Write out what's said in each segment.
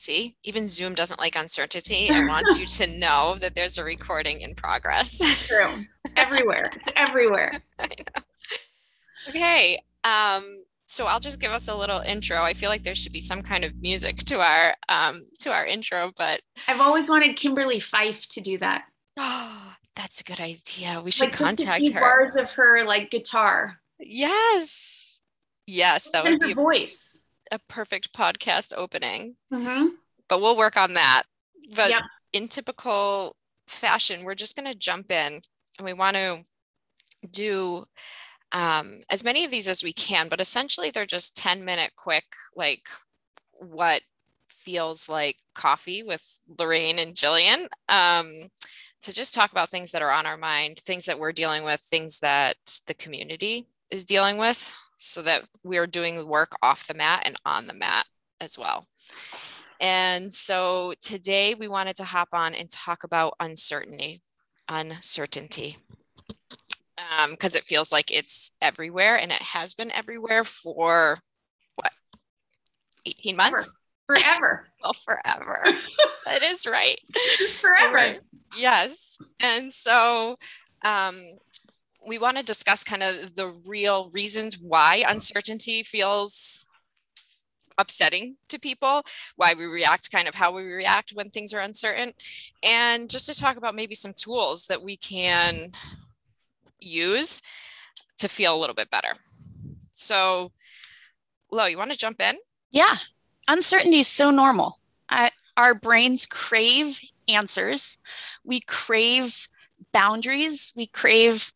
See, even Zoom doesn't like uncertainty and wants you to know that there's a recording in progress. True. Everywhere. It's everywhere. Okay. Um, so I'll just give us a little intro. I feel like there should be some kind of music to our um, to our intro, but I've always wanted Kimberly Fife to do that. Oh, that's a good idea. We should Like contact her. bars of her like guitar Yes. Yes, that would be voice. A perfect podcast opening. hmm But we'll work on that. But Yep. in typical fashion, we're just going to jump in and we want to do um, as many of these as we can, but essentially they're just 10 minute quick, like what feels like coffee with Lorraine and Jillian. Um, to just talk about things that are on our mind, things that we're dealing with, things that the community is dealing with, so that we're doing work off the mat and on the mat as well. And so today we wanted to hop on and talk about uncertainty, uncertainty, because it feels like it's everywhere and it has been everywhere for what, 18 months? Forever. Well, forever. that is right. Forever. Right. Yes. And so um, we want to discuss kind of the real reasons why uncertainty feels upsetting to people, why we react, kind of how we react when things are uncertain, and just to talk about maybe some tools that we can use to feel a little bit better. So, Lo, you want to jump in? Yeah, uncertainty is so normal. Our brains crave answers. We crave boundaries. We crave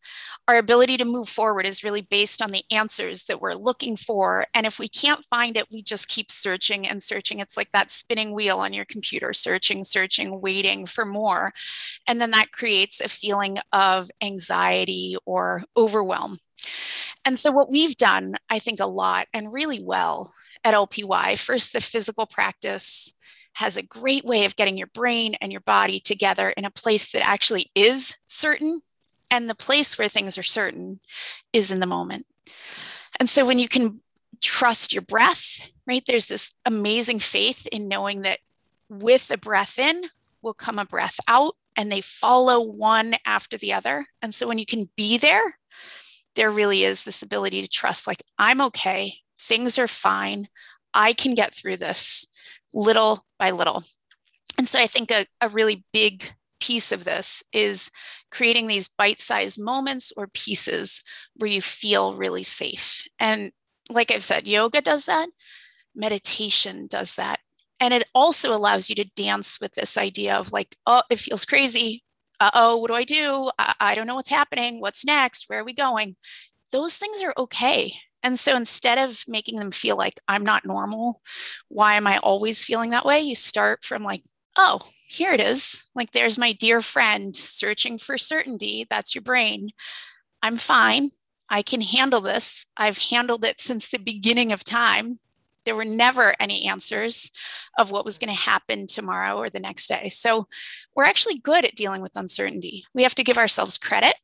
our ability to move forward is really based on the answers that we're looking for. And if we can't find it, we just keep searching and searching. It's like that spinning wheel on your computer, searching, searching, waiting for more. And then that creates a feeling of anxiety or overwhelm. And so, what we've done, I think, a lot and really well at LPY, first, the physical practice has a great way of getting your brain and your body together in a place that actually is certain. And the place where things are certain is in the moment. And so, when you can trust your breath, right, there's this amazing faith in knowing that with a breath in will come a breath out and they follow one after the other. And so, when you can be there, there really is this ability to trust, like, I'm okay, things are fine, I can get through this little by little. And so I think a, a really big piece of this is creating these bite sized moments or pieces where you feel really safe. And like I've said, yoga does that, meditation does that. And it also allows you to dance with this idea of like, oh, it feels crazy. Uh oh, what do I do? I, I don't know what's happening. What's next? Where are we going? Those things are okay. And so instead of making them feel like I'm not normal, why am I always feeling that way? You start from like, oh, here it is. Like there's my dear friend searching for certainty. That's your brain. I'm fine. I can handle this. I've handled it since the beginning of time. There were never any answers of what was going to happen tomorrow or the next day. So we're actually good at dealing with uncertainty. We have to give ourselves credit.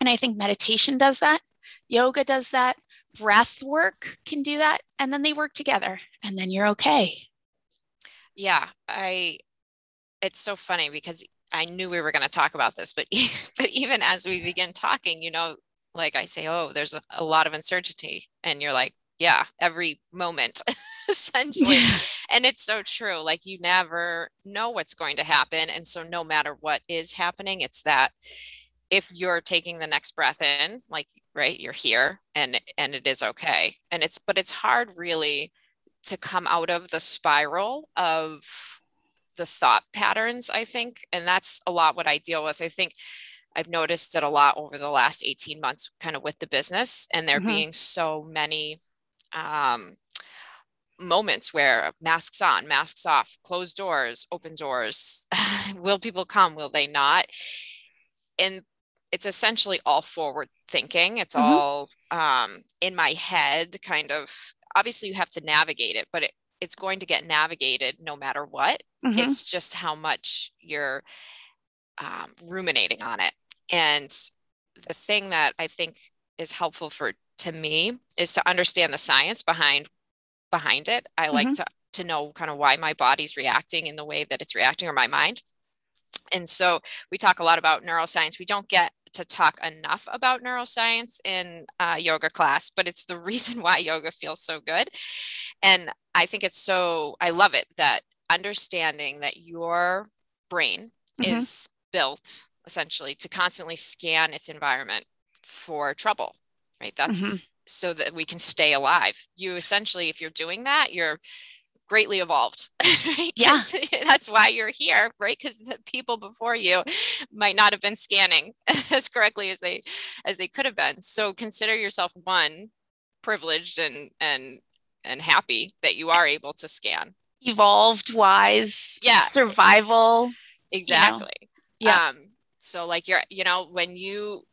And I think meditation does that, yoga does that, breath work can do that and then they work together and then you're okay Yeah, I it's so funny because I knew we were going to talk about this, but but even as we begin talking, you know, like I say, oh, there's a, a lot of uncertainty, and you're like, yeah, every moment, essentially, and it's so true. Like you never know what's going to happen, and so no matter what is happening, it's that if you're taking the next breath in, like right, you're here, and and it is okay, and it's but it's hard really to come out of the spiral of the thought patterns, I think. And that's a lot what I deal with. I think I've noticed it a lot over the last 18 months, kind of with the business, and there Mhm. being so many um, moments where masks on, masks off, closed doors, open doors. will people come? Will they not? And it's essentially all forward thinking. It's Mhm. all um, in my head, kind of. Obviously, you have to navigate it, but it, it's going to get navigated no matter what. Mhm. It's just how much you're um, ruminating on it. And the thing that I think is helpful for to me is to understand the science behind behind it. I like Mhm. to to know kind of why my body's reacting in the way that it's reacting or my mind. And so we talk a lot about neuroscience. We don't get to talk enough about neuroscience in uh, yoga class, but it's the reason why yoga feels so good. And I think it's so, I love it that understanding that your brain mm-hmm. is built essentially to constantly scan its environment for trouble, right? That's mm-hmm. so that we can stay alive. You essentially, if you're doing that, you're greatly evolved. Right? Yeah. That's why you're here, right? Because the people before you might not have been scanning as correctly as they as they could have been. So consider yourself one privileged and and and happy that you are able to scan. Evolved, wise, yeah, survival. Exactly. You know? Yeah. Um, so like you're, you know, when you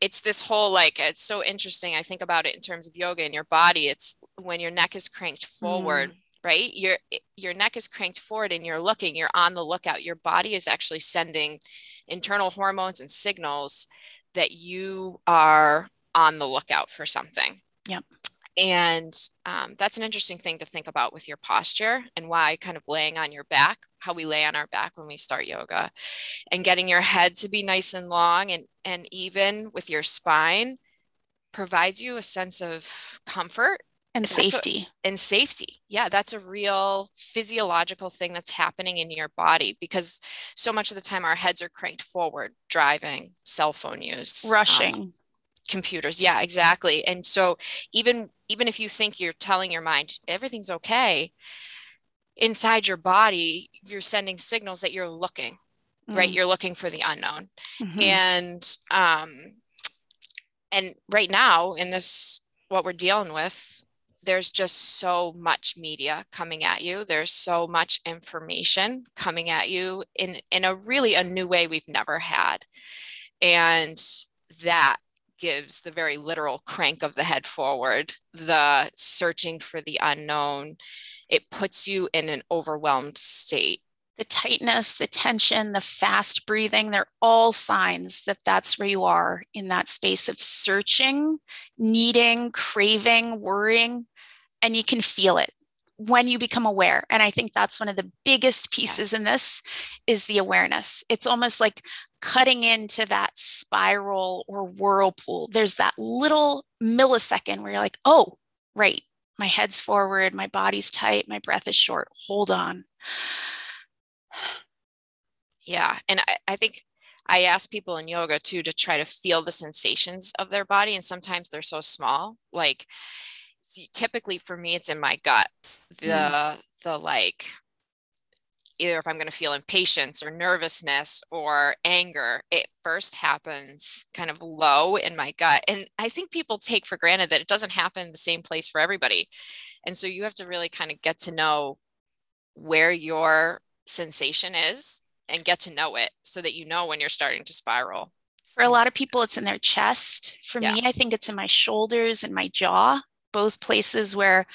it's this whole like it's so interesting i think about it in terms of yoga and your body it's when your neck is cranked forward mm right? Your your neck is cranked forward and you're looking you're on the lookout. Your body is actually sending internal hormones and signals that you are on the lookout for something. Yep. And um, that's an interesting thing to think about with your posture and why kind of laying on your back how we lay on our back when we start yoga and getting your head to be nice and long and and even with your spine provides you a sense of comfort and safety a, and safety yeah that's a real physiological thing that's happening in your body because so much of the time our heads are cranked forward driving cell phone use um, rushing um, computers yeah exactly and so even even if you think you're telling your mind everything's okay inside your body you're sending signals that you're looking mm-hmm. right mm. you're looking for the unknown mm-hmm. and um and right now in this what we're dealing with there's just so much media coming at you. There's so much information coming at you in in a really a new way we've never had. And that gives the very literal crank of the head forward the searching for the unknown. It puts you in an overwhelmed state the tightness, the tension, the fast breathing, they're all signs that that's where you are in that space of searching, needing, craving, worrying and you can feel it when you become aware. And i think that's one of the biggest pieces yes. in this is the awareness. It's almost like cutting into that spiral or whirlpool. There's that little millisecond where you're like oh right. My head's forward. My body's tight. My breath is short. Hold on yeah and I, I think I ask people in yoga too to try to feel the sensations of their body. And sometimes they're so small. Like typically for me it's in my gut the mm. the like either if i'm going to feel impatience or nervousness or anger it first happens kind of low in my gut and i think people take for granted that it doesn't happen in the same place for everybody and so you have to really kind of get to know where your sensation is and get to know it so that you know when you're starting to spiral for a lot of people it's in their chest for yeah. me i think it's in my shoulders and my jaw both places where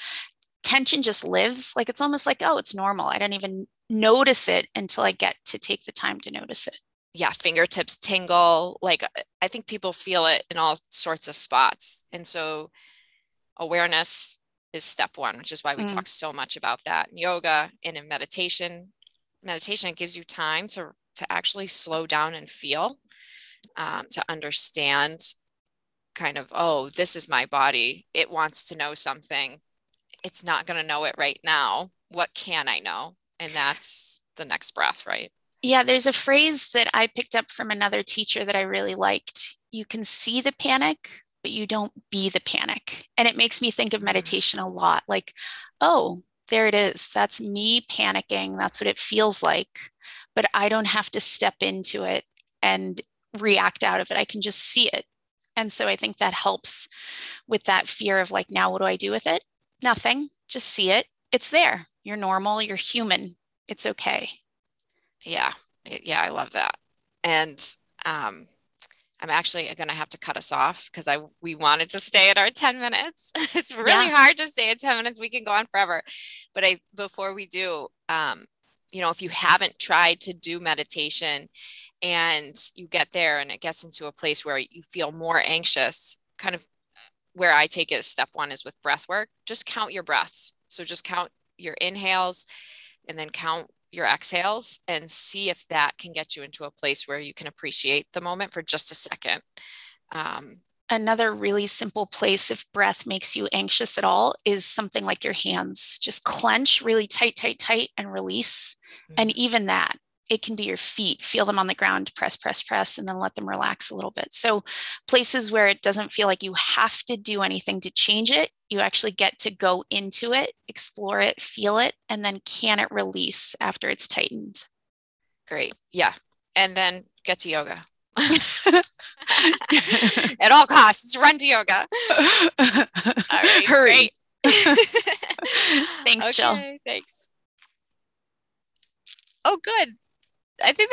tension just lives. Like it's almost like, oh, it's normal. I don't even notice it until I get to take the time to notice it. Yeah, fingertips tingle. Like I think people feel it in all sorts of spots. And so awareness is step one, which is why we mm. talk so much about that in yoga and in meditation. Meditation it gives you time to to actually slow down and feel, um, to understand kind of, oh, this is my body. It wants to know something. It's not going to know it right now. What can I know? And that's the next breath, right? Yeah, there's a phrase that I picked up from another teacher that I really liked. You can see the panic, but you don't be the panic. And it makes me think of mm-hmm. meditation a lot like, oh, there it is. That's me panicking. That's what it feels like. But I don't have to step into it and react out of it. I can just see it and so I think that helps with that fear of like, now what do I do with it? Nothing, just see it. It's there. You're normal, you're human. It's okay. Yeah. Yeah, I love that. And um, I'm actually going to have to cut us off because I we wanted to stay at our 10 minutes. it's really yeah. hard to stay at 10 minutes. We can go on forever. But I before we do, um, you know, if you haven't tried to do meditation and you get there and it gets into a place where you feel more anxious kind of where i take it step one is with breath work just count your breaths so just count your inhales and then count your exhales and see if that can get you into a place where you can appreciate the moment for just a second. Um, Another really simple place if breath makes you anxious at all is something like your hands. Just clench really tight, tight, tight and release. Mm-hmm. And even that, it can be your feet. Feel them on the ground, press, press, press, and then let them relax a little bit. So, places where it doesn't feel like you have to do anything to change it, you actually get to go into it, explore it, feel it, and then can it release after it's tightened. Great. Yeah. And then get to yoga. At all costs, run to yoga. All right, Hurry. thanks, okay, Jill. Thanks. Oh, good. I think